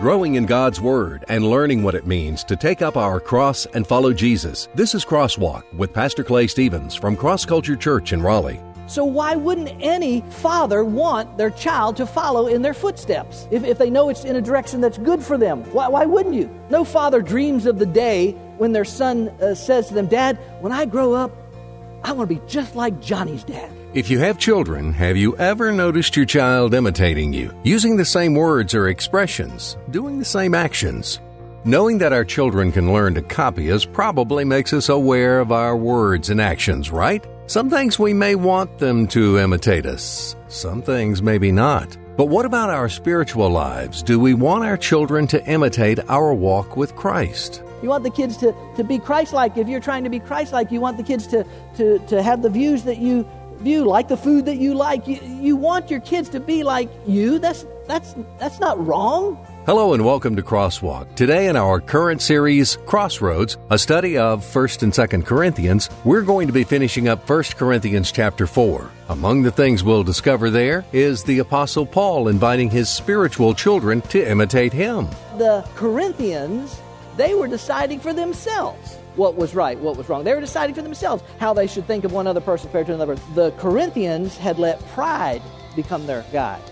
growing in God's Word and learning what it means to take up our cross and follow Jesus. This is Crosswalk with Pastor Clay Stevens from Cross Culture Church in Raleigh. So, why wouldn't any father want their child to follow in their footsteps if, if they know it's in a direction that's good for them? Why, why wouldn't you? No father dreams of the day when their son uh, says to them, Dad, when I grow up, I want to be just like Johnny's dad. If you have children, have you ever noticed your child imitating you, using the same words or expressions, doing the same actions? Knowing that our children can learn to copy us probably makes us aware of our words and actions, right? Some things we may want them to imitate us, some things maybe not. But what about our spiritual lives? Do we want our children to imitate our walk with Christ? You want the kids to, to be Christ like. If you're trying to be Christ like, you want the kids to, to, to have the views that you view, like the food that you like. You, you want your kids to be like you. That's, that's, that's not wrong. Hello and welcome to Crosswalk. Today in our current series, Crossroads, a study of 1st and 2nd Corinthians, we're going to be finishing up 1st Corinthians chapter 4. Among the things we'll discover there is the apostle Paul inviting his spiritual children to imitate him. The Corinthians, they were deciding for themselves what was right, what was wrong. They were deciding for themselves how they should think of one other person compared to another. The Corinthians had let pride become their guide.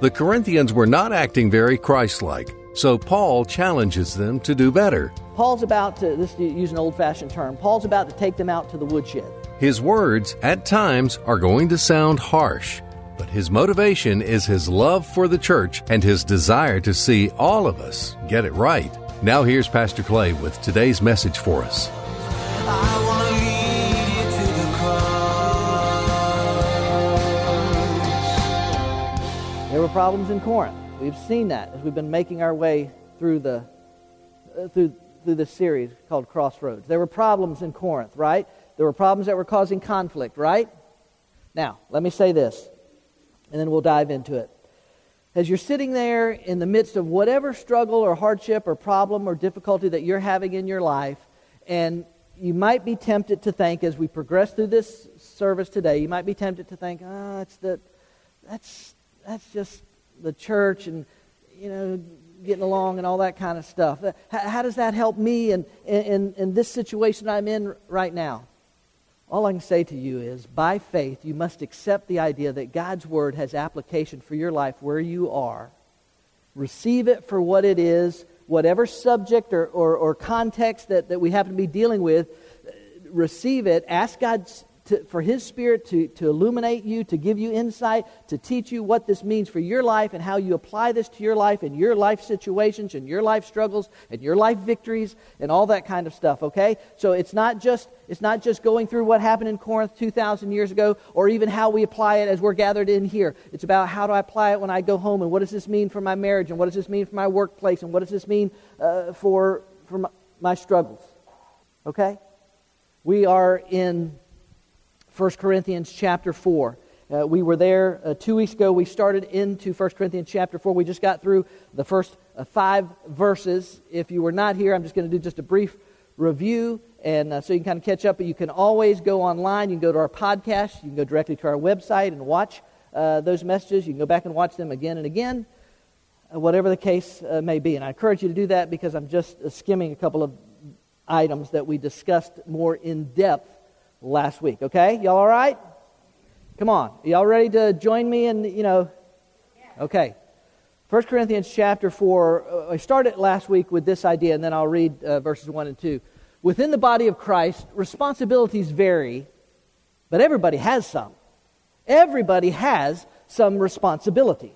The Corinthians were not acting very Christ like, so Paul challenges them to do better. Paul's about to, this use an old fashioned term, Paul's about to take them out to the woodshed. His words, at times, are going to sound harsh, but his motivation is his love for the church and his desire to see all of us get it right. Now, here's Pastor Clay with today's message for us. There were problems in Corinth. We've seen that as we've been making our way through the uh, through through this series called Crossroads. There were problems in Corinth, right? There were problems that were causing conflict, right? Now, let me say this, and then we'll dive into it as you're sitting there in the midst of whatever struggle or hardship or problem or difficulty that you're having in your life, and you might be tempted to think, as we progress through this service today, you might be tempted to think, oh, it's that's, that's just the church and, you know, getting along and all that kind of stuff. How, how does that help me in, in, in this situation I'm in right now? All I can say to you is, by faith, you must accept the idea that God's Word has application for your life where you are. Receive it for what it is, whatever subject or, or, or context that, that we happen to be dealing with, receive it. Ask God's to, for His Spirit to, to illuminate you, to give you insight, to teach you what this means for your life and how you apply this to your life and your life situations and your life struggles and your life victories and all that kind of stuff, okay? So it's not just, it's not just going through what happened in Corinth 2,000 years ago or even how we apply it as we're gathered in here. It's about how do I apply it when I go home and what does this mean for my marriage and what does this mean for my workplace and what does this mean uh, for, for my, my struggles, okay? We are in 1 Corinthians chapter 4. Uh, we were there uh, two weeks ago. We started into 1 Corinthians chapter 4. We just got through the first uh, five verses. If you were not here, I'm just going to do just a brief review, and uh, so you can kind of catch up. But you can always go online. You can go to our podcast. You can go directly to our website and watch uh, those messages. You can go back and watch them again and again, uh, whatever the case may be. And I encourage you to do that because I'm just skimming a couple of items that we discussed more in depth last week. Okay? Y'all all right? Come on. Y'all ready to join me and, you know? Okay. 1 Corinthians chapter 4. Uh, I started last week with this idea, and then I'll read uh, verses 1 and 2. Within the body of Christ, responsibilities vary, but everybody has some. Everybody has some responsibility.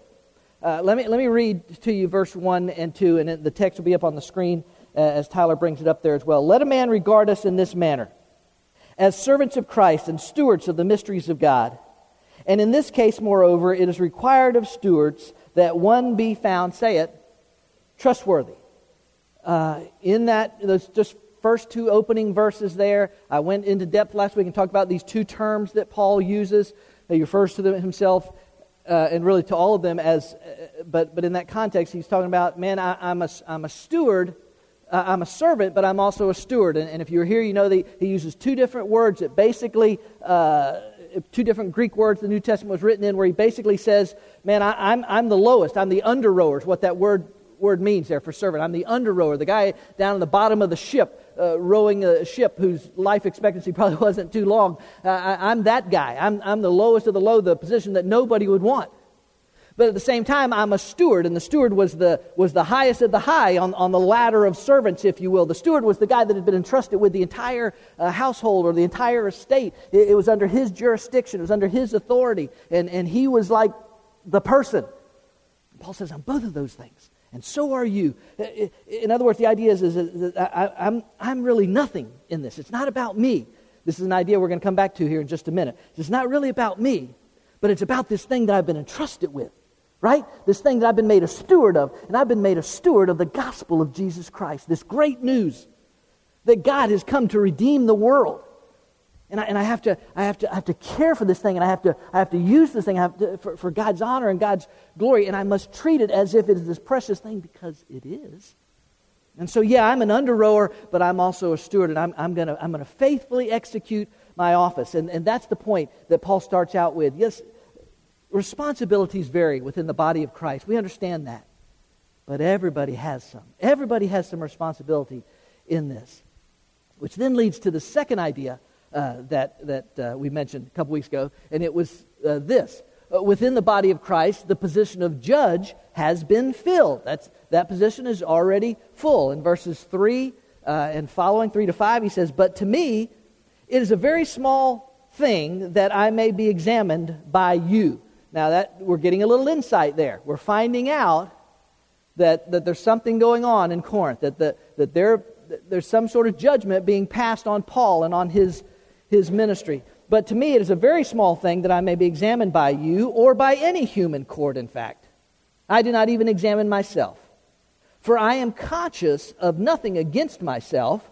Uh, let, me, let me read to you verse 1 and 2, and the text will be up on the screen uh, as Tyler brings it up there as well. Let a man regard us in this manner as servants of Christ and stewards of the mysteries of God. And in this case, moreover, it is required of stewards that one be found, say it, trustworthy. Uh, in that, those just first two opening verses there, I went into depth last week and talked about these two terms that Paul uses. He refers to them himself uh, and really to all of them as, uh, but, but in that context, he's talking about, man, I, I'm, a, I'm a steward uh, I'm a servant, but I'm also a steward. And, and if you're here, you know that he uses two different words that basically, uh, two different Greek words the New Testament was written in, where he basically says, Man, I, am I'm, I'm the lowest, I'm the under rower, is what that word word means there for servant. I'm the under rower, the guy down in the bottom of the ship, uh, rowing a ship whose life expectancy probably wasn't too long. Uh, I, am that guy. I'm, I'm the lowest of the low, the position that nobody would want. But at the same time, I'm a steward, and the steward was the, was the highest of the high on, on the ladder of servants, if you will. The steward was the guy that had been entrusted with the entire uh, household or the entire estate. It, it, was under his jurisdiction, it was under his authority, and, and he was like the person. Paul says, I'm both of those things, and so are you. In other words, the idea is, is that I, I'm, I'm really nothing in this. It's not about me. This is an idea we're going to come back to here in just a minute. It's not really about me, but it's about this thing that I've been entrusted with right? This thing that I've been made a steward of, and I've been made a steward of the gospel of Jesus Christ, this great news that God has come to redeem the world. And I, and I, have, to, I, have, to, I have to care for this thing, and I have to, I have to use this thing to, for, for God's honor and God's glory, and I must treat it as if it is this precious thing because it is. And so, yeah, I'm an under rower, but I'm also a steward, and I'm, I'm going to I'm gonna faithfully execute my office. And, and that's the point that Paul starts out with. Yes, responsibilities vary within the body of Christ. We understand that. But everybody has some. Everybody has some responsibility in this. Which then leads to the second idea uh, that, that uh, we mentioned a couple weeks ago, and it was uh, this. Uh, within the body of Christ, the position of judge has been filled. That's, that position is already full. In verses 3 uh, and following, 3 to 5, he says, But to me, it is a very small thing that I may be examined by you now that we're getting a little insight there. We're finding out that, that there's something going on in Corinth, that, the, that there, there's some sort of judgment being passed on Paul and on his, his ministry. But to me, it is a very small thing that I may be examined by you or by any human court, in fact. I do not even examine myself. For I am conscious of nothing against myself,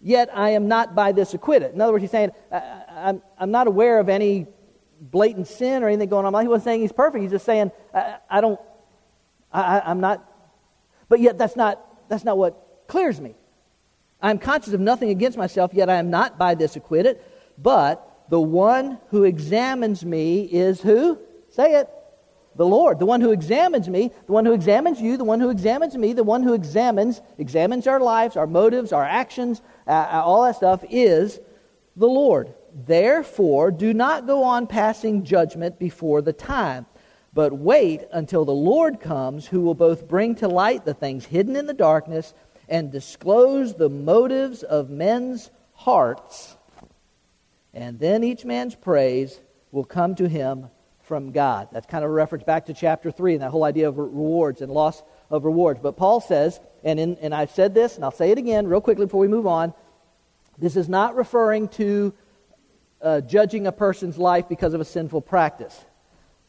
yet I am not by this acquitted. In other words, he's saying, I, am not aware of any blatant sin or anything going on. He wasn't saying he's perfect. He's just saying, I, I don't, I, I'm not. But yet, that's not, that's not what clears me. I'm conscious of nothing against myself, yet I am not by this acquitted. But the one who examines me is who? Say it. The Lord. The one who examines me, the one who examines you, the one who examines me, the one who examines, examines our lives, our motives, our actions, uh, uh all that stuff is the Lord. Therefore, do not go on passing judgment before the time, but wait until the Lord comes, who will both bring to light the things hidden in the darkness and disclose the motives of men's hearts. And then each man's praise will come to him from God. That's kind of a reference back to chapter 3 and that whole idea of rewards and loss of rewards. But Paul says, and, in, and I've said this, and I'll say it again real quickly before we move on. This is not referring to uh, judging a person's life because of a sinful practice.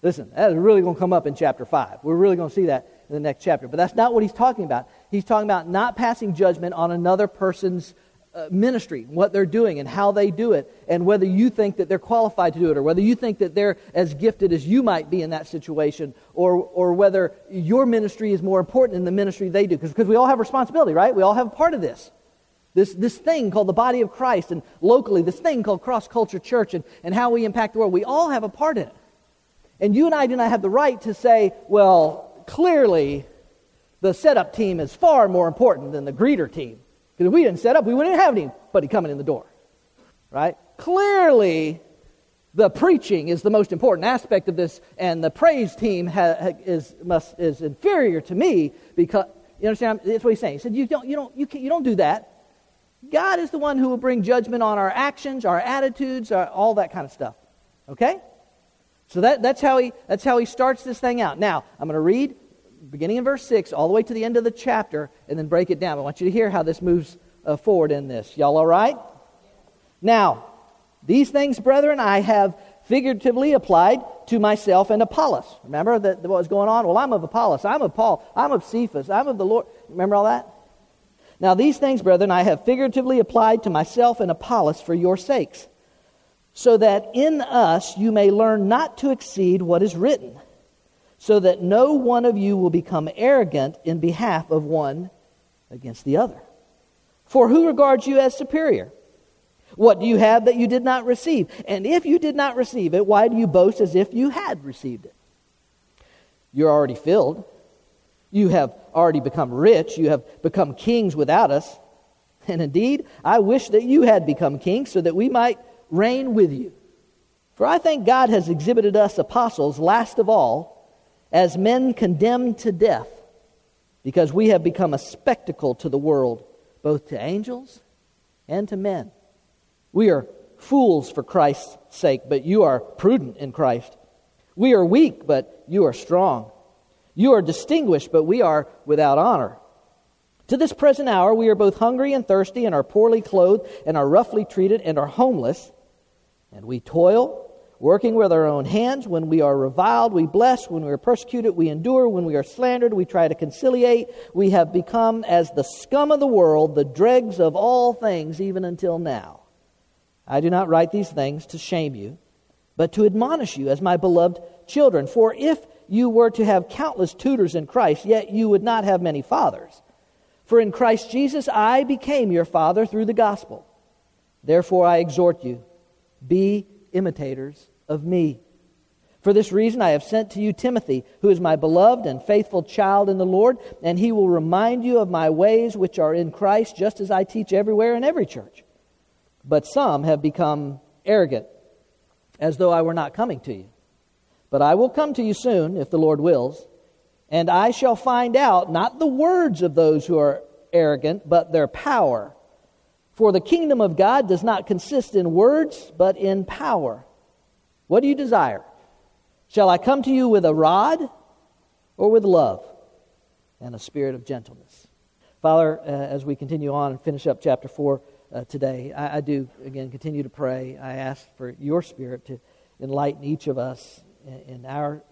Listen, that is really going to come up in chapter 5. We're really going to see that in the next chapter. But that's not what he's talking about. He's talking about not passing judgment on another person's uh, ministry, what they're doing, and how they do it, and whether you think that they're qualified to do it, or whether you think that they're as gifted as you might be in that situation, or, or whether your ministry is more important than the ministry they do. Because we all have responsibility, right? We all have a part of this this, this thing called the body of Christ, and locally, this thing called cross culture church, and, and how we impact the world. We all have a part in it. And you and I do not have the right to say, well, clearly the setup team is far more important than the greeter team. Because if we didn't set up, we wouldn't have anybody coming in the door. Right? Clearly, the preaching is the most important aspect of this, and the praise team ha, is, must, is inferior to me because, you understand? That's what he's saying. He said, you don't, you don't, you, you don't do that. God is the one who will bring judgment on our actions, our attitudes, our, all that kind of stuff. Okay? So that, that's, how he, that's how he starts this thing out. Now, I'm going to read beginning in verse 6 all the way to the end of the chapter and then break it down. I want you to hear how this moves uh, forward in this. Y'all all right? Now, these things, brethren, I have figuratively applied to myself and Apollos. Remember that, what was going on? Well, I'm of Apollos. I'm of Paul. I'm of Cephas. I'm of the Lord. Remember all that? Now, these things, brethren, I have figuratively applied to myself and Apollos for your sakes, so that in us you may learn not to exceed what is written, so that no one of you will become arrogant in behalf of one against the other. For who regards you as superior? What do you have that you did not receive? And if you did not receive it, why do you boast as if you had received it? You're already filled You have already become rich. You have become kings without us. And indeed, I wish that you had become kings so that we might reign with you. For I think God has exhibited us apostles, last of all, as men condemned to death, because we have become a spectacle to the world, both to angels and to men. We are fools for Christ's sake, but you are prudent in Christ. We are weak, but you are strong. You are distinguished, but we are without honor. To this present hour, we are both hungry and thirsty, and are poorly clothed, and are roughly treated, and are homeless. And we toil, working with our own hands. When we are reviled, we bless. When we are persecuted, we endure. When we are slandered, we try to conciliate. We have become as the scum of the world, the dregs of all things, even until now. I do not write these things to shame you, but to admonish you as my beloved children. For if you were to have countless tutors in Christ, yet you would not have many fathers. For in Christ Jesus I became your father through the gospel. Therefore I exhort you, be imitators of me. For this reason I have sent to you Timothy, who is my beloved and faithful child in the Lord, and he will remind you of my ways which are in Christ, just as I teach everywhere in every church. But some have become arrogant, as though I were not coming to you. But I will come to you soon, if the Lord wills, and I shall find out not the words of those who are arrogant, but their power. For the kingdom of God does not consist in words, but in power. What do you desire? Shall I come to you with a rod or with love and a spirit of gentleness? Father, uh, as we continue on and finish up chapter 4 uh, today, I, I do, again, continue to pray. I ask for your spirit to enlighten each of us in our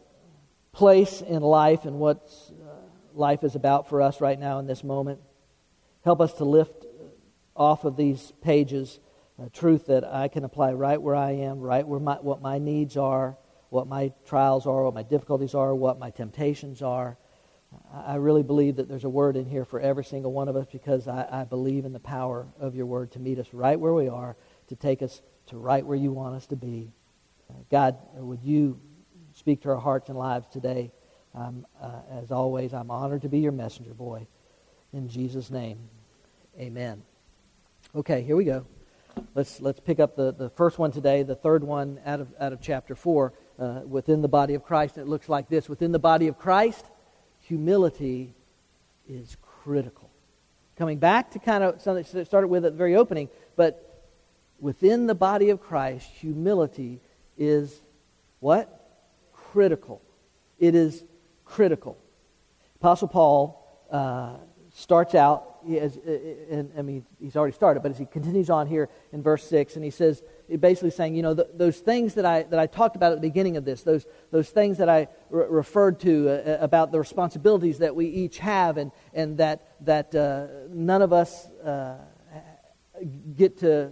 place in life and what uh, life is about for us right now in this moment. Help us to lift off of these pages a truth that I can apply right where I am, right where my, what my needs are, what my trials are, what my difficulties are, what my temptations are. I really believe that there's a word in here for every single one of us because I, I believe in the power of your word to meet us right where we are, to take us to right where you want us to be. God, would you speak to our hearts and lives today. Um, uh, as always, I'm honored to be your messenger boy. In Jesus' name, amen. Okay, here we go. Let's, let's pick up the, the first one today, the third one out of, out of chapter 4, uh, within the body of Christ. it looks like this Within the body of Christ, humility is critical. Coming back to kind of something that started with at the very opening, but within the body of Christ, humility is what? Critical. It is critical. Apostle Paul uh, starts out, has, uh, and, I mean, he's already started, but as he continues on here in verse 6, and he says, basically saying, you know, those things that I, that I talked about at the beginning of this, those, those things that I re- referred to uh, about the responsibilities that we each have, and, and that, that uh, none of us uh, get to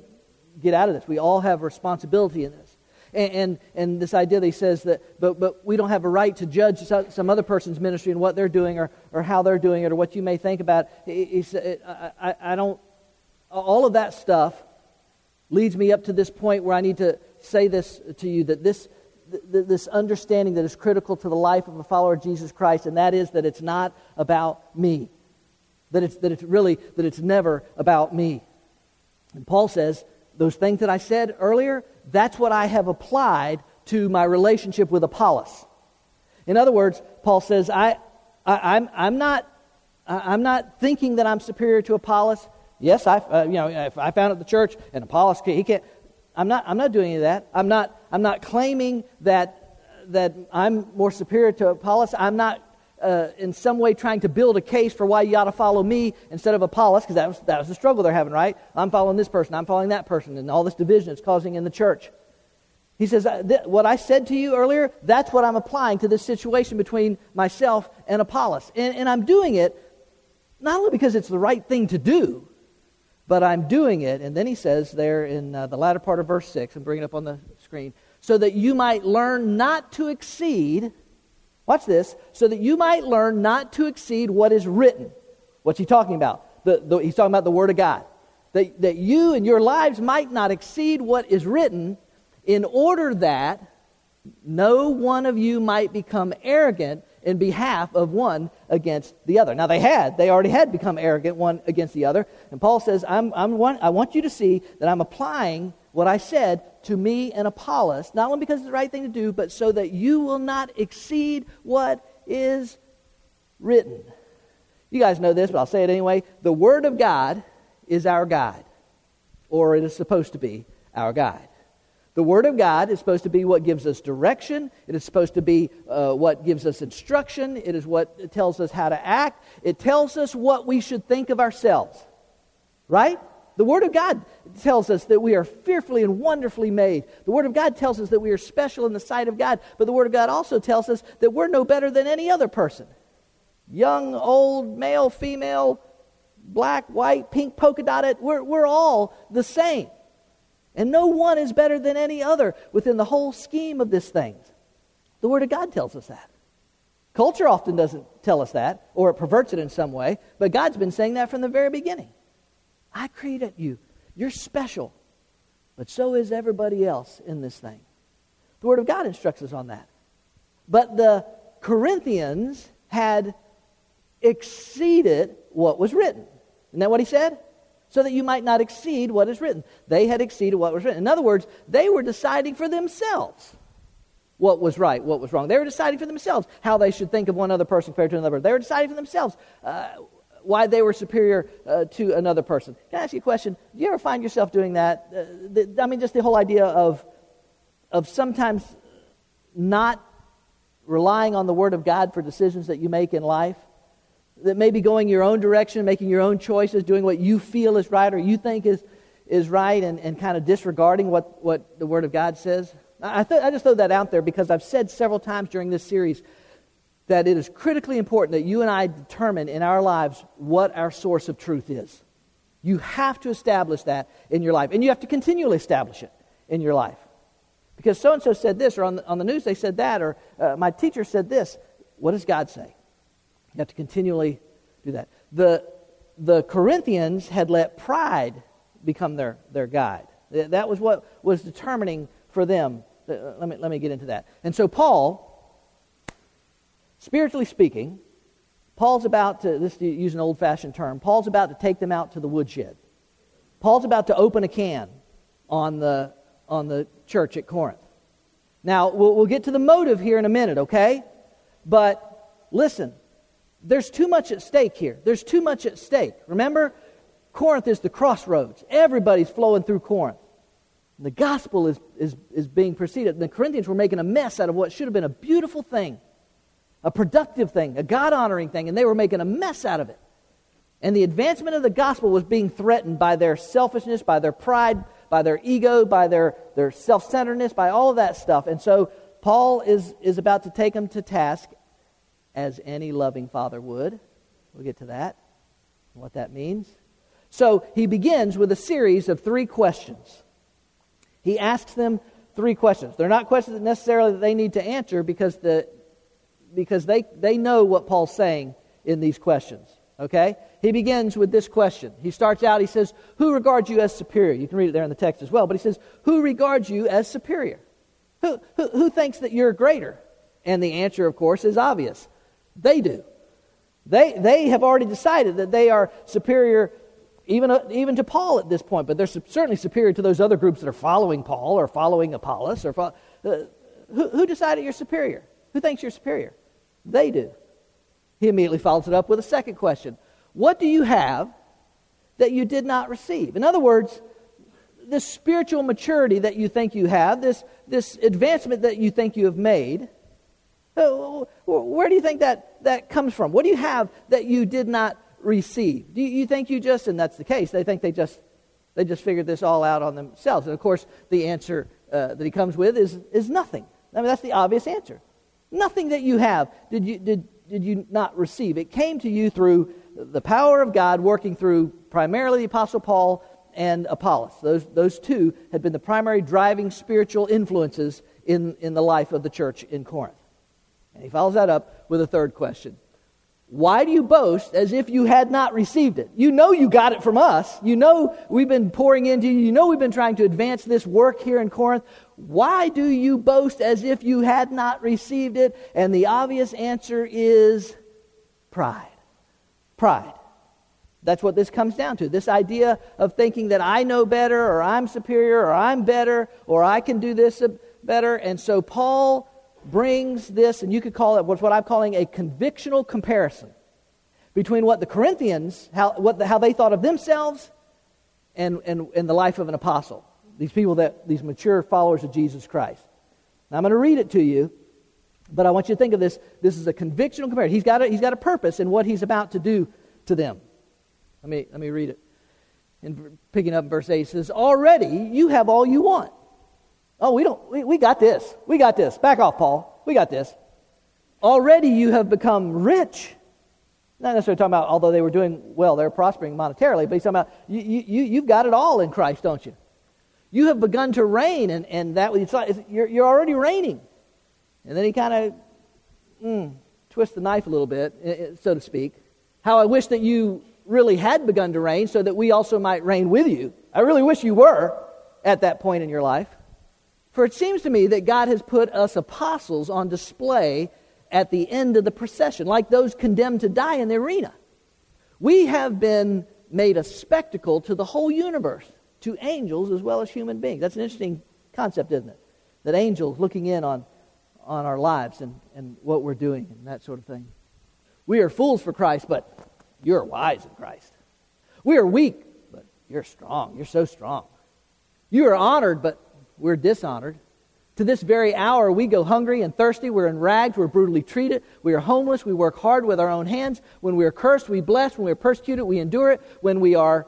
get out of this. We all have responsibility in this. And, and, and, this idea that he says that, but, but we don't have a right to judge some other person's ministry and what they're doing or, or how they're doing it or what you may think about. He, he said, I, I don't, all of that stuff leads me up to this point where I need to say this to you that this, this understanding that is critical to the life of a follower of Jesus Christ, and that is that it's not about me. That it's, that it's really, that it's never about me. And Paul says, those things that I said earlier, that's what I have applied to my relationship with Apollos. In other words, Paul says, I, I, am I'm, I'm, not, I'm not thinking that I'm superior to Apollos. Yes, I, uh, you know, if I found at the church and Apollos, he can't, I'm not, I'm not doing any of that. I'm not, I'm not claiming that, that I'm more superior to Apollos. I'm not uh, in some way trying to build a case for why you ought to follow me instead of Apollos, because that was, that was the struggle they're having, right? I'm following this person, I'm following that person, and all this division it's causing in the church. He says, uh, What I said to you earlier, that's what I'm applying to this situation between myself and Apollos. And, and I'm doing it not only because it's the right thing to do, but I'm doing it. And then he says there in uh, the latter part of verse 6, and bring it up on the screen, so that you might learn not to exceed Watch this. So that you might learn not to exceed what is written. What's he talking about? The, the, he's talking about the Word of God. That, that you and your lives might not exceed what is written in order that no one of you might become arrogant, in behalf of one against the other. Now, they had, they already had become arrogant one against the other. And Paul says, I'm, I'm one, I want you to see that I'm applying what I said to me and Apollos, not only because it's the right thing to do, but so that you will not exceed what is written. You guys know this, but I'll say it anyway. The Word of God is our guide, or it is supposed to be our guide. The Word of God is supposed to be what gives us direction. It is supposed to be uh, what gives us instruction. It is what tells us how to act. It tells us what we should think of ourselves. Right? The Word of God tells us that we are fearfully and wonderfully made. The Word of God tells us that we are special in the sight of God. But the Word of God also tells us that we're no better than any other person young, old, male, female, black, white, pink, polka dotted. We're, we're all the same. And no one is better than any other within the whole scheme of this thing. The Word of God tells us that. Culture often doesn't tell us that, or it perverts it in some way, but God's been saying that from the very beginning. I created you. You're special, but so is everybody else in this thing. The Word of God instructs us on that. But the Corinthians had exceeded what was written. Isn't that what he said? So that you might not exceed what is written. They had exceeded what was written. In other words, they were deciding for themselves what was right, what was wrong. They were deciding for themselves how they should think of one other person compared to another. They were deciding for themselves uh, why they were superior uh, to another person. Can I ask you a question? Do you ever find yourself doing that? Uh, the, I mean, just the whole idea of, of sometimes not relying on the Word of God for decisions that you make in life that may be going your own direction, making your own choices, doing what you feel is right or you think is, is right, and, and kind of disregarding what, what the Word of God says. I, th- I just throw that out there because I've said several times during this series that it is critically important that you and I determine in our lives what our source of truth is. You have to establish that in your life, and you have to continually establish it in your life. Because so and so said this, or on the, on the news they said that, or uh, my teacher said this. What does God say? You have to continually do that. The, the Corinthians had let pride become their, their guide. That was what was determining for them. Uh, let me, let me get into that. And so, Paul, spiritually speaking, Paul's about to, this to use an old fashioned term, Paul's about to take them out to the woodshed. Paul's about to open a can on the, on the church at Corinth. Now, we'll, we'll get to the motive here in a minute, okay? But listen, there's too much at stake here. There's too much at stake. Remember, Corinth is the crossroads. Everybody's flowing through Corinth. The gospel is, is, is being preceded. The Corinthians were making a mess out of what should have been a beautiful thing, a productive thing, a God honoring thing, and they were making a mess out of it. And the advancement of the gospel was being threatened by their selfishness, by their pride, by their ego, by their, their self centeredness, by all of that stuff. And so Paul is, is about to take them to task as any loving father would. We'll get to that, what that means. So he begins with a series of three questions. He asks them three questions. They're not questions that necessarily that they need to answer because, the, because they, they know what Paul's saying in these questions. Okay? He begins with this question. He starts out, he says, Who regards you as superior? You can read it there in the text as well, but he says, Who regards you as superior? Who, who, who thinks that you're greater? And the answer, of course, is obvious they do. They, they have already decided that they are superior even, even to Paul at this point, but they're certainly superior to those other groups that are following Paul or following Apollos. Or fo- uh, who, who decided you're superior? Who thinks you're superior? They do. He immediately follows it up with a second question What do you have that you did not receive? In other words, this spiritual maturity that you think you have, this, this advancement that you think you have made, uh, where do you think that, that comes from? What do you have that you did not receive? Do you, think you just, and that's the case, they think they just, they just figured this all out on themselves. And of course, the answer uh, that he comes with is, is nothing. I mean, that's the obvious answer. Nothing that you have did you, did, did you not receive. It came to you through the power of God working through primarily the Apostle Paul and Apollos. Those, those two had been the primary driving spiritual influences in, in the life of the church in Corinth. And he follows that up with a third question Why do you boast as if you had not received it? You know you got it from us. You know we've been pouring into you. You know we've been trying to advance this work here in Corinth. Why do you boast as if you had not received it? And the obvious answer is pride. Pride. That's what this comes down to. This idea of thinking that I know better, or I'm superior, or I'm better, or I can do this better. And so Paul brings this, and you could call it what I'm calling a convictional comparison between what the Corinthians, how, what the, how they thought of themselves, and, and, and the life of an apostle. These people that, these mature followers of Jesus Christ. Now I'm going to read it to you, but I want you to think of this. This is a convictional comparison. He's got a, he's got a purpose in what he's about to do to them. Let me, let me read it. In picking up verse 8, it says, Already you have all you want. Oh, we don't, we, we got this. We got this. Back off, Paul. We got this. Already you have become rich. Not necessarily talking about, although they were doing well, they're prospering monetarily, but he's talking about, you, you, you've got it all in Christ, don't you? You have begun to reign, and, and that you're, you're already reigning. And then he kind of mm, twists the knife a little bit, so to speak. How I wish that you really had begun to reign so that we also might reign with you. I really wish you were at that point in your life. For it seems to me that God has put us apostles on display at the end of the procession, like those condemned to die in the arena. We have been made a spectacle to the whole universe, to angels as well as human beings. That's an interesting concept, isn't it? That angels looking in on, on our lives and, and what we're doing and that sort of thing. We are fools for Christ, but you're wise in Christ. We are weak, but you're strong. You're so strong. You are honored, but we're dishonored. To this very hour, we go hungry and thirsty. We're in rags. We're brutally treated. We are homeless. We work hard with our own hands. When we are cursed, we bless. When we are persecuted, we endure it. When we are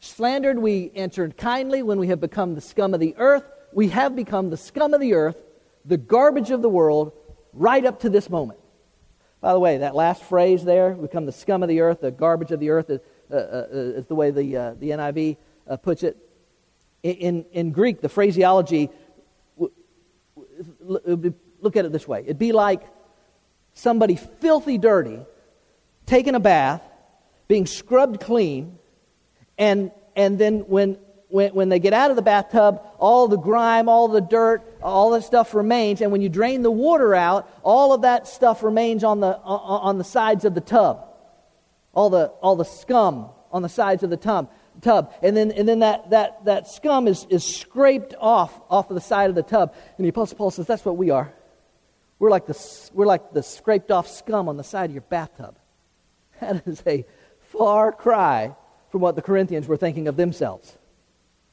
slandered, we answer kindly. When we have become the scum of the earth, we have become the scum of the earth, the garbage of the world, right up to this moment. By the way, that last phrase there, become the scum of the earth, the garbage of the earth, is, uh, uh, is the way the, uh, the NIV uh, puts it. In, in Greek, the phraseology, uh, look at it this way it'd be like somebody filthy dirty, taking a bath, being scrubbed clean, and, and then when when, when they get out of the bathtub, all the grime, all the dirt, all that stuff remains. And when you drain the water out, all of that stuff remains on the, on the sides of the tub. All the, all the scum on the sides of the tub. Tub. And then, and then that, that, that scum is, is scraped off, off of the side of the tub. And the Apostle Paul says, That's what we are. We're like, the, we're like the scraped off scum on the side of your bathtub. That is a far cry from what the Corinthians were thinking of themselves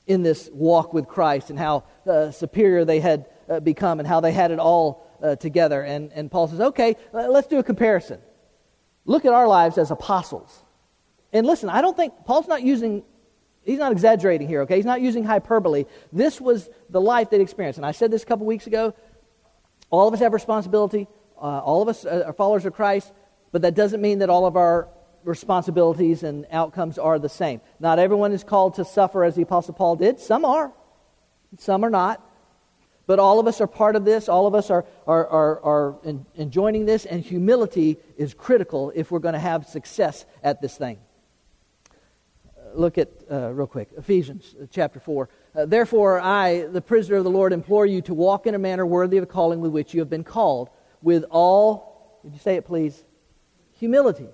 in this walk with Christ and how uh, superior they had uh, become and how they had it all uh, together. And, and Paul says, okay, let's do a comparison. Look at our lives as apostles. And listen, I don't think Paul's not using, he's not exaggerating here, okay? He's not using hyperbole. This was the life they'd experienced. And I said this a couple weeks ago. All of us have responsibility. Uh, all of us are followers of Christ. But that doesn't mean that all of our responsibilities and outcomes are the same. Not everyone is called to suffer as the Apostle Paul did. Some are, some are not. But all of us are part of this. All of us are, are, are, are in, enjoining this, and humility is critical if we're going to have success at this thing. Look at, uh, real quick, Ephesians uh, chapter 4. Uh, Therefore, I, the prisoner of the Lord, implore you to walk in a manner worthy of the calling with which you have been called, with all, would you say it please? Humility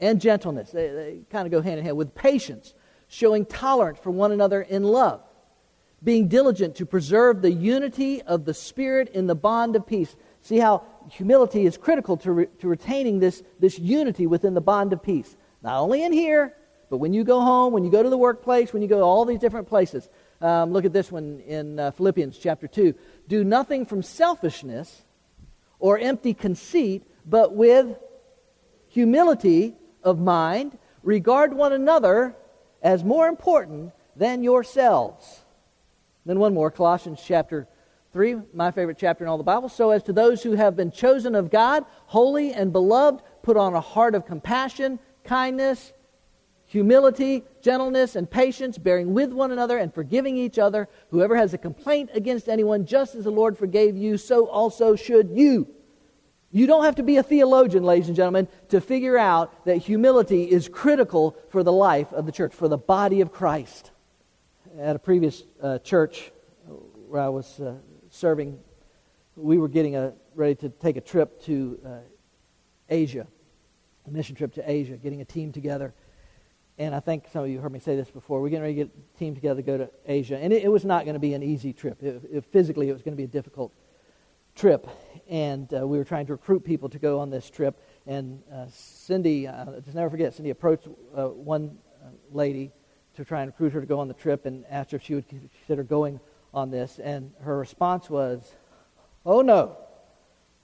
and gentleness. They, they kind of go hand in hand with patience, showing tolerance for one another in love, being diligent to preserve the unity of the Spirit in the bond of peace. See how humility is critical to, re, to retaining this, this unity within the bond of peace. Not only in here, but when you go home, when you go to the workplace, when you go to all these different places. Um, look at this one in uh, Philippians chapter 2. Do nothing from selfishness or empty conceit, but with humility of mind, regard one another as more important than yourselves. Then one more, Colossians chapter 3, my favorite chapter in all the Bible. So as to those who have been chosen of God, holy and beloved, put on a heart of compassion, kindness, humility, gentleness, and patience, bearing with one another and forgiving each other. Whoever has a complaint against anyone, just as the Lord forgave you, so also should you. You don't have to be a theologian, ladies and gentlemen, to figure out that humility is critical for the life of the church, for the body of Christ. At a previous uh, church where I was uh, serving, we were getting a, ready to take a trip to uh, Asia, a mission trip to Asia, getting a team together. And I think some of you heard me say this before. We're getting ready to get a team together to go to Asia. And it, it was not going to be an easy trip. It, it, physically, it was going to be a difficult trip and uh, we were trying to recruit people to go on this trip. And uh, Cindy, uh, just never forget, Cindy approached uh, one uh, lady to try and recruit her to go on the trip and asked her if she would consider going on this. And her response was, "Oh no,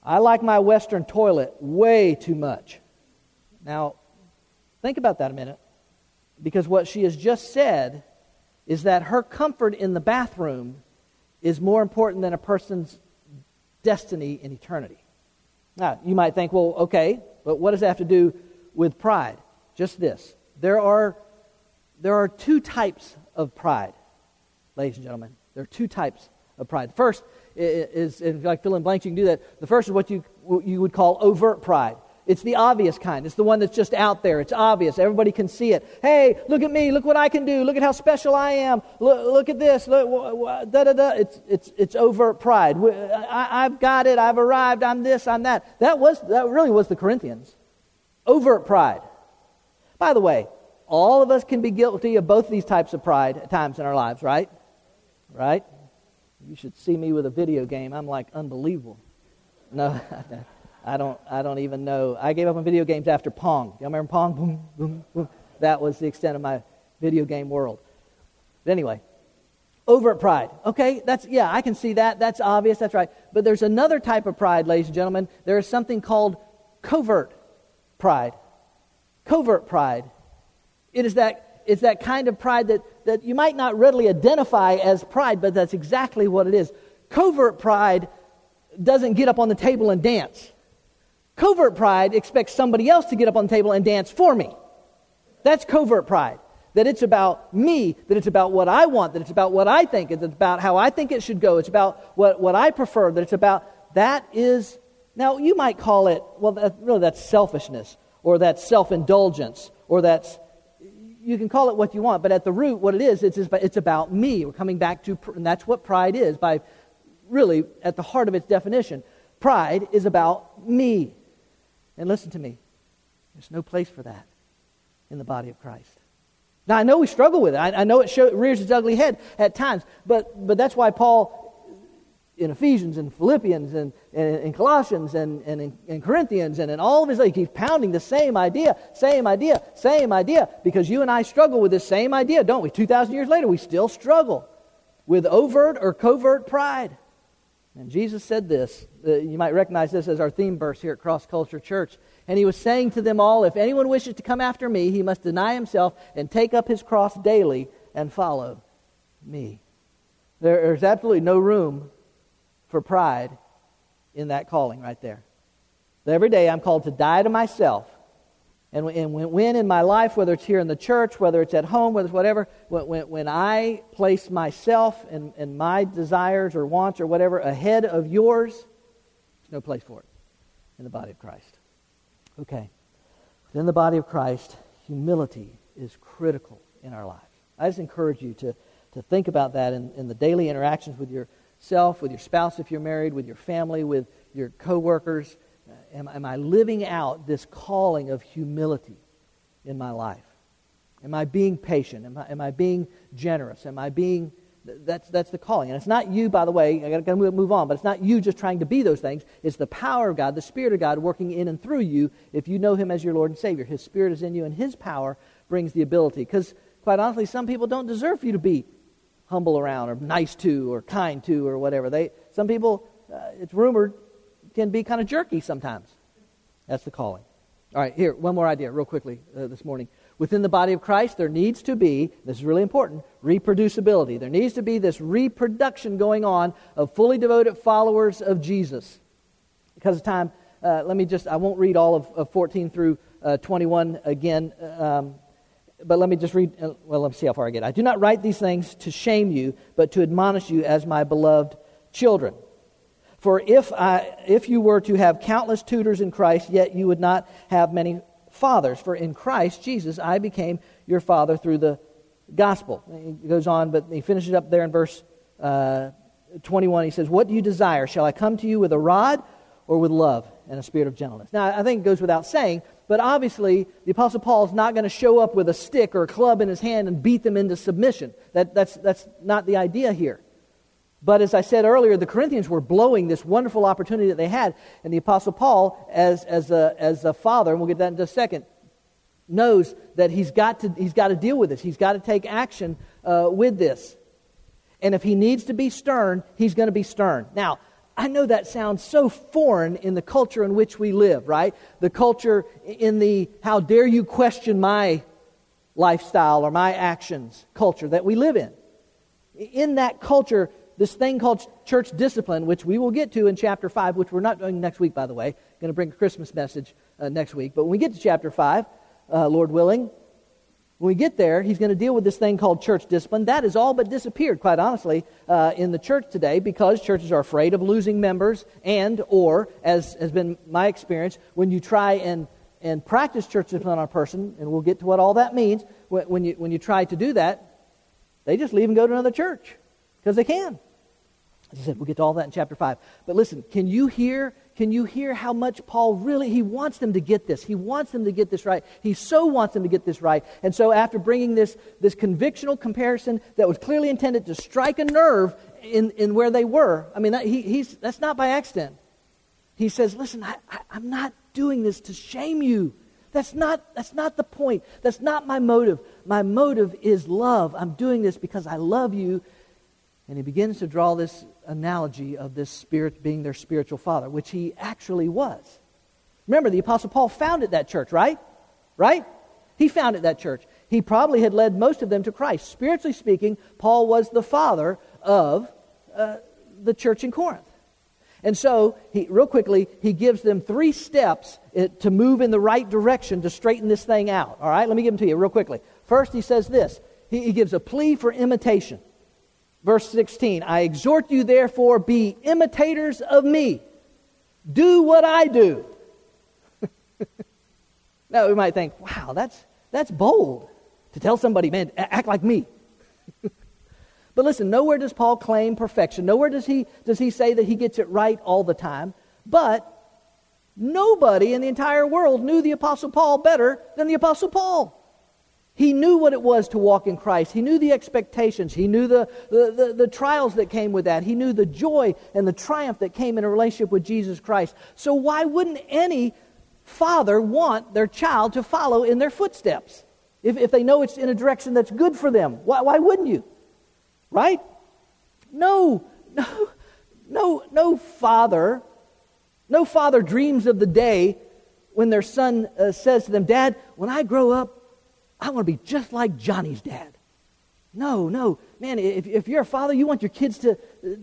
I like my Western toilet way too much." Now, think about that a minute, because what she has just said is that her comfort in the bathroom is more important than a person's destiny in eternity. Now, you might think, well, okay, but what does that have to do with pride? Just this. There are, there are two types of pride, ladies and gentlemen. There are two types of pride. The First is, if you like fill in blanks, you can do that. The first is what you, what you would call overt pride. It's the obvious kind. It's the one that's just out there. It's obvious. Everybody can see it. Hey, look at me. Look what I can do. Look at how special I am. Look, look at this. Look, da, da, da. It's, it's, it's overt pride. I, I've got it. I've arrived. I'm this. I'm that. That, was, that really was the Corinthians. Overt pride. By the way, all of us can be guilty of both these types of pride at times in our lives, right? Right? You should see me with a video game. I'm like unbelievable. No. I don't, I don't even know. I gave up on video games after Pong. Y'all remember Pong? Boom, boom, boom. That was the extent of my video game world. But anyway, overt pride. Okay, that's, yeah, I can see that. That's obvious. That's right. But there's another type of pride, ladies and gentlemen. There is something called covert pride. Covert pride. It is that, it's that kind of pride that, that you might not readily identify as pride, but that's exactly what it is. Covert pride doesn't get up on the table and dance. Covert pride expects somebody else to get up on the table and dance for me. That's covert pride. That it's about me, that it's about what I want, that it's about what I think, it's about how I think it should go, it's about what, what I prefer, that it's about that is, now you might call it, well, that, really that's selfishness, or that's self indulgence, or that's, you can call it what you want, but at the root, what it is, it's, it's about me. We're coming back to, and that's what pride is, by really at the heart of its definition. Pride is about me. And listen to me, there's no place for that in the body of Christ. Now, I know we struggle with it. I, I know it show, rears its ugly head at times, but, but that's why Paul, in Ephesians and Philippians and, in Colossians and, and in, in, Corinthians and in all of his, he keeps pounding the same idea, same idea, same idea, because you and I struggle with this same idea, don't we? 2,000 years later, we still struggle with overt or covert pride. And Jesus said this. Uh, you might recognize this as our theme verse here at Cross Culture Church. And he was saying to them all, If anyone wishes to come after me, he must deny himself and take up his cross daily and follow me. there's absolutely no room for pride in that calling right there. Every day I'm called to die to myself and, when, in my life, whether it's here in the church, whether it's at home, whether it's whatever, when, I place myself and, and my desires or wants or whatever ahead of yours, there's no place for it in the body of Christ. Okay. Within the body of Christ, humility is critical in our lives. I just encourage you to, to think about that in, in the daily interactions with yourself, with your spouse if you're married, with your family, with your coworkers am, am I living out this calling of humility in my life? Am I being patient? Am I, am I being generous? Am I being that's, that's the calling. And it's not you, by the way, I got to move on, but it's not you just trying to be those things. It's the power of God, the Spirit of God working in and through you if you know Him as your Lord and Savior. His Spirit is in you, and His power brings the ability. Because, quite honestly, some people don't deserve for you to be humble around or nice to or kind to or whatever. They, some people, uh, it's rumored, can be kind of jerky sometimes. That's the calling. All right, here, one more idea, real quickly, uh, this morning. Within the body of Christ, there needs to be, this is really important, reproducibility. There needs to be this reproduction going on of fully devoted followers of Jesus. Because of time, uh, let me just, I won't read all of, of 14 through uh, 21 again, um, but let me just read, uh, well, let me see how far I get. I do not write these things to shame you, but to admonish you as my beloved children. For if, I, if you were to have countless tutors in Christ, yet you would not have many fathers. For in Christ Jesus I became your father through the gospel. He goes on, but he finishes up there in verse uh, 21. He says, What do you desire? Shall I come to you with a rod or with love and a spirit of gentleness? Now, I think it goes without saying, but obviously the Apostle Paul is not going to show up with a stick or a club in his hand and beat them into submission. That, that's, that's not the idea here. But as I said earlier, the Corinthians were blowing this wonderful opportunity that they had. And the Apostle Paul, as, as, a, as a father, and we'll get that in just a second, knows that he's got to, he's got to deal with this. He's got to take action uh, with this. And if he needs to be stern, he's going to be stern. Now, I know that sounds so foreign in the culture in which we live, right? The culture in the how dare you question my lifestyle or my actions culture that we live in. In that culture, this thing called church discipline, which we will get to in chapter 5, which we're not doing next week, by the way. I'm going to bring a Christmas message uh, next week. But when we get to chapter 5, uh, Lord willing, when we get there, he's going to deal with this thing called church discipline. That has all but disappeared, quite honestly, uh, in the church today because churches are afraid of losing members and, or, as has been my experience, when you try and, and practice church discipline on a person, and we'll get to what all that means, when, when you, when you try to do that, they just leave and go to another church because they can. As I said, we'll get to all that in chapter 5. But listen, can you hear can you hear how much Paul really he wants them to get this? He wants them to get this right. He so wants them to get this right. And so after bringing this this convictional comparison that was clearly intended to strike a nerve in, in where they were, I mean that, he, he's that's not by accident. He says, "Listen, I, I, I'm not doing this to shame you. That's not, that's not the point. That's not my motive. My motive is love. I'm doing this because I love you and he begins to draw this analogy of this spirit being their spiritual father, which he actually was. Remember, the Apostle Paul founded that church, right? Right? He founded that church. He probably had led most of them to Christ. Spiritually speaking, Paul was the father of uh, the church in Corinth. And so, he, real quickly, he gives them three steps uh, to move in the right direction to straighten this thing out. All right, let me give them to you real quickly. First, he says this he, he gives a plea for imitation. Verse 16 I exhort you, therefore, be imitators of me. Do what I do. now, we might think, wow, that's, that's bold to tell somebody, man, act like me. but listen, nowhere does Paul claim perfection. Nowhere does he, does he say that he gets it right all the time. But nobody in the entire world knew the Apostle Paul better than the Apostle Paul. He knew what it was to walk in Christ. He knew the expectations. He knew the, the, the, the, trials that came with that. He knew the joy and the triumph that came in a relationship with Jesus Christ. So, why wouldn't any father want their child to follow in their footsteps? If, if they know it's in a direction that's good for them, why, why wouldn't you? Right? No, no, no, no father, no father dreams of the day when their son uh, says to them, Dad, when I grow up, I want to be just like Johnny's dad. No, no. Man, if, if you're a father, you want your kids to,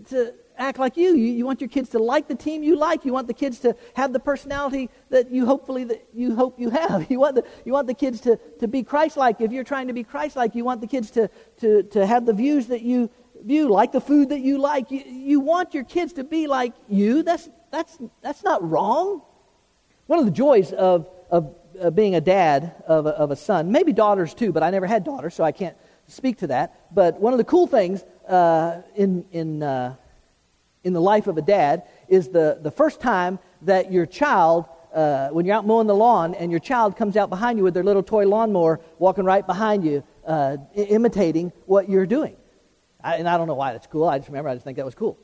to act like you. you. You want your kids to like the team you like. You want the kids to have the personality that you hopefully that you hope you have. You want the, you want the kids to, to be Christ-like. If you're trying to be Christ-like, you want the kids to, to, to have the views that you view, like the food that you like. You, you want your kids to be like you. That's, that's, that's not wrong. One of the joys of, of uh, being a dad of a, of a son, maybe daughters too, but I never had daughters, so I can't speak to that. But one of the cool things uh, in, in, uh, in the life of a dad is the, the first time that your child, uh, when you're out mowing the lawn and your child comes out behind you with their little toy lawnmower walking right behind you, uh, imitating what you're doing. I, and I don't know why that's cool. I just remember, I just think that was cool.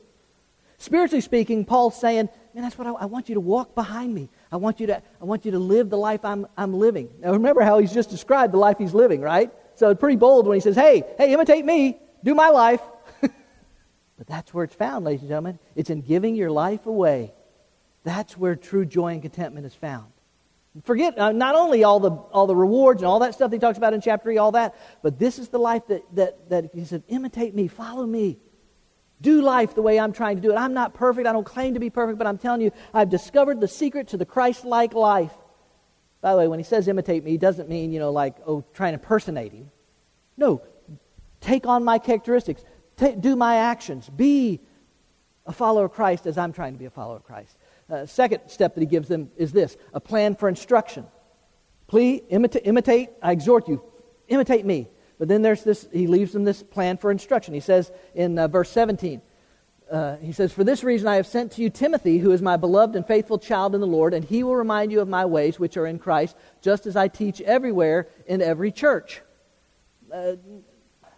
Spiritually speaking, Paul's saying, man, that's what I, I want you to walk behind me. I want you to, I want you to live the life I'm, I'm living. Now, remember how he's just described the life he's living, right? So it's pretty bold when he says, hey, hey, imitate me, do my life. but that's where it's found, ladies and gentlemen. It's in giving your life away. That's where true joy and contentment is found. Forget uh, not only all the, all the rewards and all that stuff he talks about in chapter 3, all that, but this is the life that, that, that he said, imitate me, follow me do life the way I'm trying to do it. I'm not perfect. I don't claim to be perfect, but I'm telling you, I've discovered the secret to the Christ like life. By the way, when he says imitate me, he doesn't mean, you know, like, oh, try and impersonate him. No, take on my characteristics, do my actions, be a follower of Christ as I'm trying to be a follower of Christ. Uh, second step that he gives them is this a plan for instruction. Please imita- imitate, I exhort you, imitate me. But then there's this, he leaves them this plan for instruction. He says in uh, verse 17, uh, he says, For this reason I have sent to you Timothy, who is my beloved and faithful child in the Lord, and he will remind you of my ways which are in Christ, just as I teach everywhere in every church. Uh,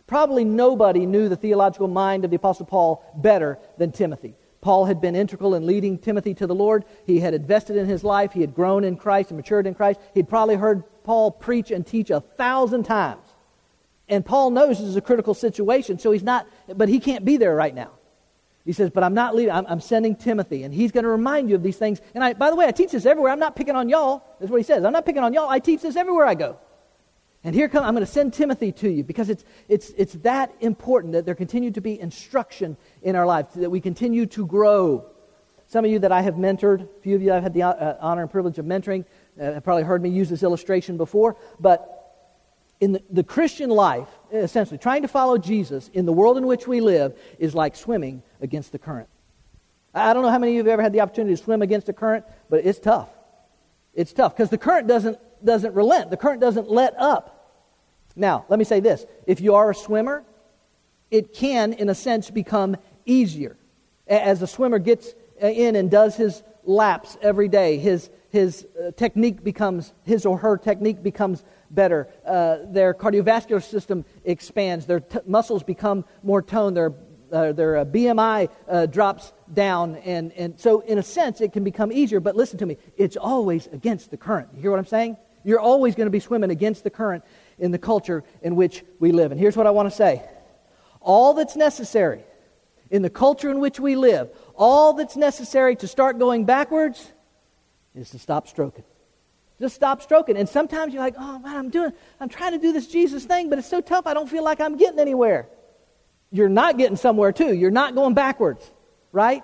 probably nobody knew the theological mind of the Apostle Paul better than Timothy. Paul had been integral in leading Timothy to the Lord. He had invested in his life. He had grown in Christ and matured in Christ. He'd probably heard Paul preach and teach a thousand times. And Paul knows this is a critical situation, so he's not, but he can't be there right now. He says, But I'm not leaving. I'm, I'm sending Timothy, and he's going to remind you of these things. And I, by the way, I teach this everywhere. I'm not picking on y'all. That's what he says. I'm not picking on y'all. I teach this everywhere I go. And here come, I'm going to send Timothy to you because it's, it's, it's that important that there continue to be instruction in our lives, that we continue to grow. Some of you that I have mentored, a few of you I've had the uh, honor and privilege of mentoring, uh, have probably heard me use this illustration before. But in the, the Christian life, essentially, trying to follow Jesus in the world in which we live is like swimming against the current. I don't know how many of you have ever had the opportunity to swim against a current, but it's tough. It's tough because the current doesn't, doesn't relent, the current doesn't let up. Now, let me say this if you are a swimmer, it can, in a sense, become easier. As the swimmer gets uh, in and does his laps every day, his, his uh, technique becomes, his or her technique becomes better. Uh, their cardiovascular system expands. Their t- muscles become more toned. Their, uh, their uh, BMI uh, drops down. And, and so, in a sense, it can become easier. But listen to me, it's always against the current. You hear what I'm saying? You're always going to be swimming against the current in the culture in which we live. And here's what I want to say all that's necessary in the culture in which we live, all that's necessary to start going backwards is to stop stroking. Just stop stroking. And sometimes you're like, oh man, I'm doing, I'm trying to do this Jesus thing, but it's so tough, I don't feel like I'm getting anywhere. You're not getting somewhere too. You're not going backwards, right?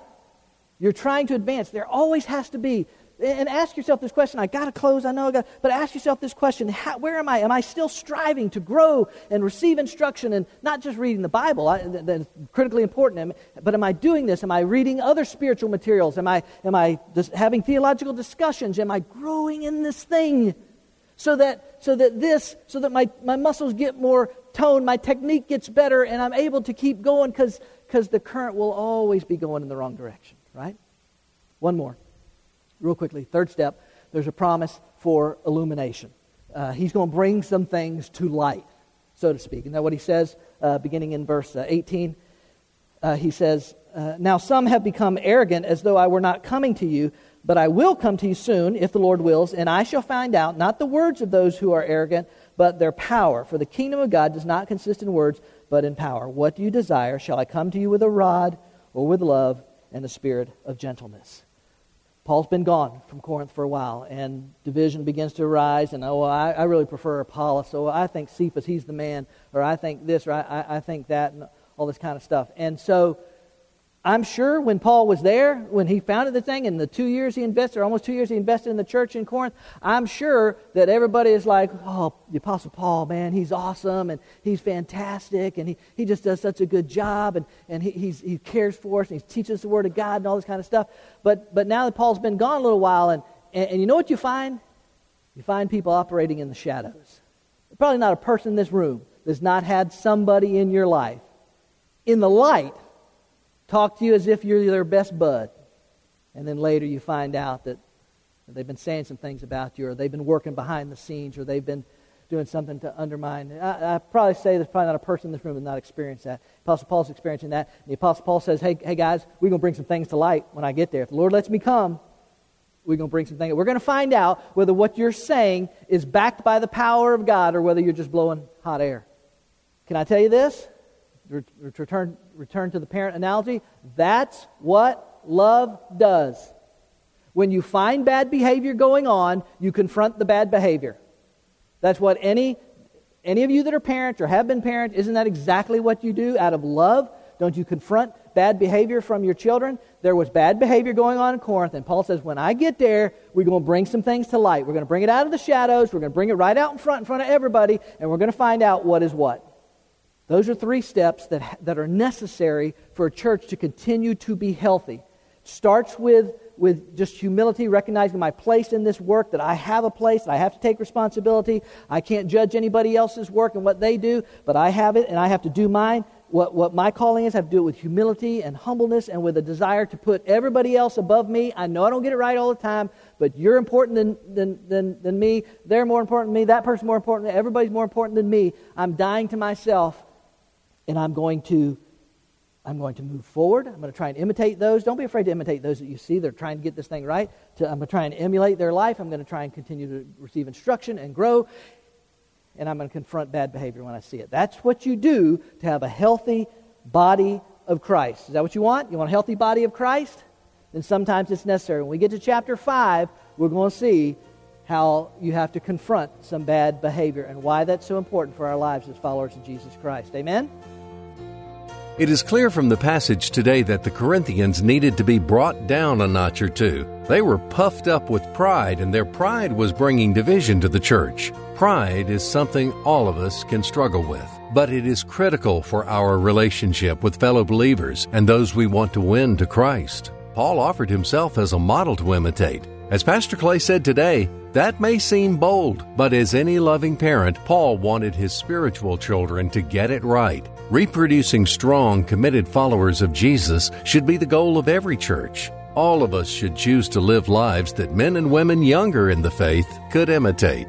You're trying to advance. There always has to be and ask yourself this question. I got to close, I know I got, but ask yourself this question how, Where am I? Am I still striving to grow and receive instruction and not just reading the Bible? I, that's critically important. But am I doing this? Am I reading other spiritual materials? Am I, am I having theological discussions? Am I growing in this thing? So that, so that this, so that my, my muscles get more toned, my technique gets better, and I'm able to keep going because because the current will always be going in the wrong direction, right? One more real quickly, third step, there's a promise for illumination. Uh, he's going to bring some things to light, so to speak. And that what he says, uh, beginning in verse uh, 18, uh, he says, uh, Now some have become arrogant as though I were not coming to you, but I will come to you soon, if the Lord wills, and I shall find out not the words of those who are arrogant, but their power. For the kingdom of God does not consist in words, but in power. What do you desire? Shall I come to you with a rod or with love and the spirit of gentleness? Paul's been gone from Corinth for a while, and division begins to arise. And oh, I, I really prefer Apollos, so I think Cephas, he's the man, or I think this, or I, I think that, and all this kind of stuff. And so I'm sure when Paul was there, when he founded the thing, and the two years he invested, or almost two years he invested in the church in Corinth, I'm sure that everybody is like, oh, the Apostle Paul, man, he's awesome, and he's fantastic, and he, he just does such a good job, and, and he, he cares for us, and he teaches the Word of God, and all this kind of stuff. But, but now that Paul's been gone a little while, and, and, and you know what you find? You find people operating in the shadows. Probably not a person in this room that's not had somebody in your life in the light talk to you as if you're their best bud. And then later you find out that they've been saying some things about you, or they've been working behind the scenes, or they've been doing something to undermine. I, I probably say there's probably not a person in this room that not experienced that. Apostle Paul's experiencing that. And the Apostle Paul says, hey, hey guys, we're going to bring some things to light when I get there. If the Lord lets me come, we're going to bring some things. We're going to find out whether what you're saying is backed by the power of God or whether you're just blowing hot air. Can I tell you this? Return, return to the parent analogy, that's what love does. When you find bad behavior going on, you confront the bad behavior. That's what any, any of you that are parents or have been parents, isn't that exactly what you do out of love? Don't you confront bad behavior from your children? There was bad behavior going on in Corinth, and Paul says, When I get there, we're going to bring some things to light. We're going to bring it out of the shadows, we're going to bring it right out in front, in front of everybody, and we're going to find out what is what Those are three steps that, that are necessary for a church to continue to be healthy. Starts with, with just humility, recognizing my place in this work, that I have a place, I have to take responsibility. I can't judge anybody else's work and what they do, but I have it and I have to do mine. What, what my calling is, I have to do it with humility and humbleness and with a desire to put everybody else above me. I know I don't get it right all the time, but you're important than, than, than, than me. They're more important than me. That person's more important. Than, everybody's more important than me. I'm dying to myself, and I'm going to I'm going to move forward. I'm going to try and imitate those. Don't be afraid to imitate those that you see. They're trying to get this thing right. To, I'm going to try and emulate their life. I'm going to try and continue to receive instruction and grow and I'm going to confront bad behavior when I see it. That's what you do to have a healthy body of Christ. Is that what you want? You want a healthy body of Christ? Then sometimes it's necessary. When we get to chapter 5, we're going to see how you have to confront some bad behavior and why that's so important for our lives as followers of Jesus Christ. Amen? It is clear from the passage today that the Corinthians needed to be brought down a notch or two. They were puffed up with pride, and their pride was bringing division to the church. Pride is something all of us can struggle with, but it is critical for our relationship with fellow believers and those we want to win to Christ. Paul offered himself as a model to imitate. As Pastor Clay said today, that may seem bold, but as any loving parent, Paul wanted his spiritual children to get it right. Reproducing strong, committed followers of Jesus should be the goal of every church. All of us should choose to live lives that men and women younger in the faith could imitate.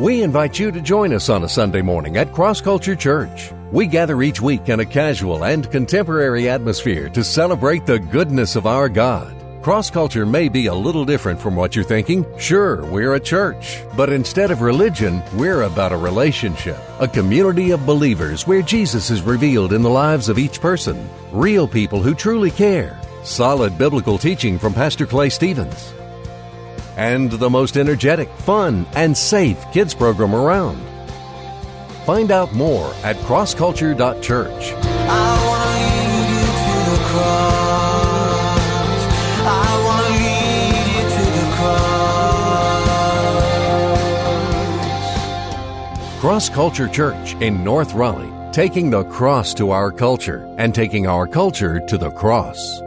We invite you to join us on a Sunday morning at Cross Culture Church. We gather each week in a casual and contemporary atmosphere to celebrate the goodness of our God. Cross culture may be a little different from what you're thinking. Sure, we're a church, but instead of religion, we're about a relationship, a community of believers where Jesus is revealed in the lives of each person, real people who truly care, solid biblical teaching from Pastor Clay Stevens and the most energetic, fun, and safe kids program around. Find out more at crossculture.church. Cross Culture Church in North Raleigh, taking the cross to our culture and taking our culture to the cross.